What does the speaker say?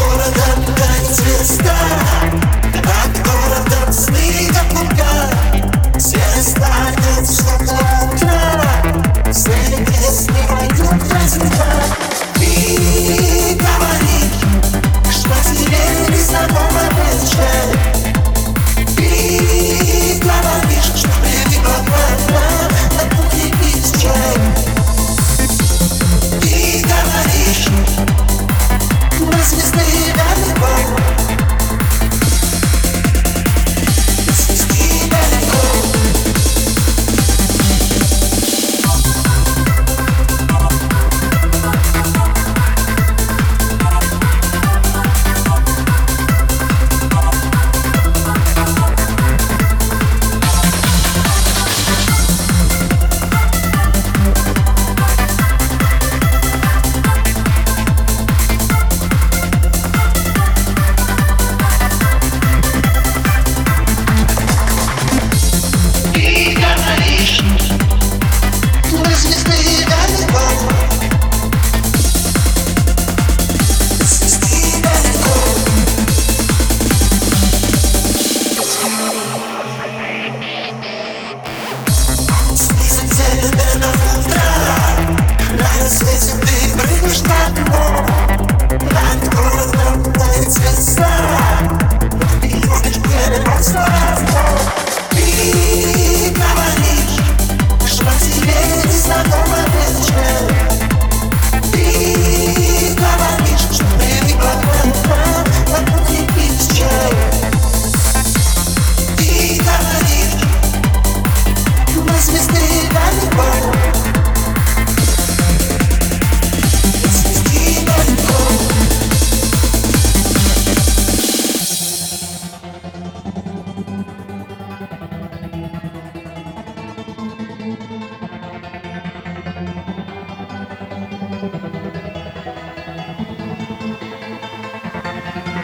Городом ткань звезда. От города сны до Stop.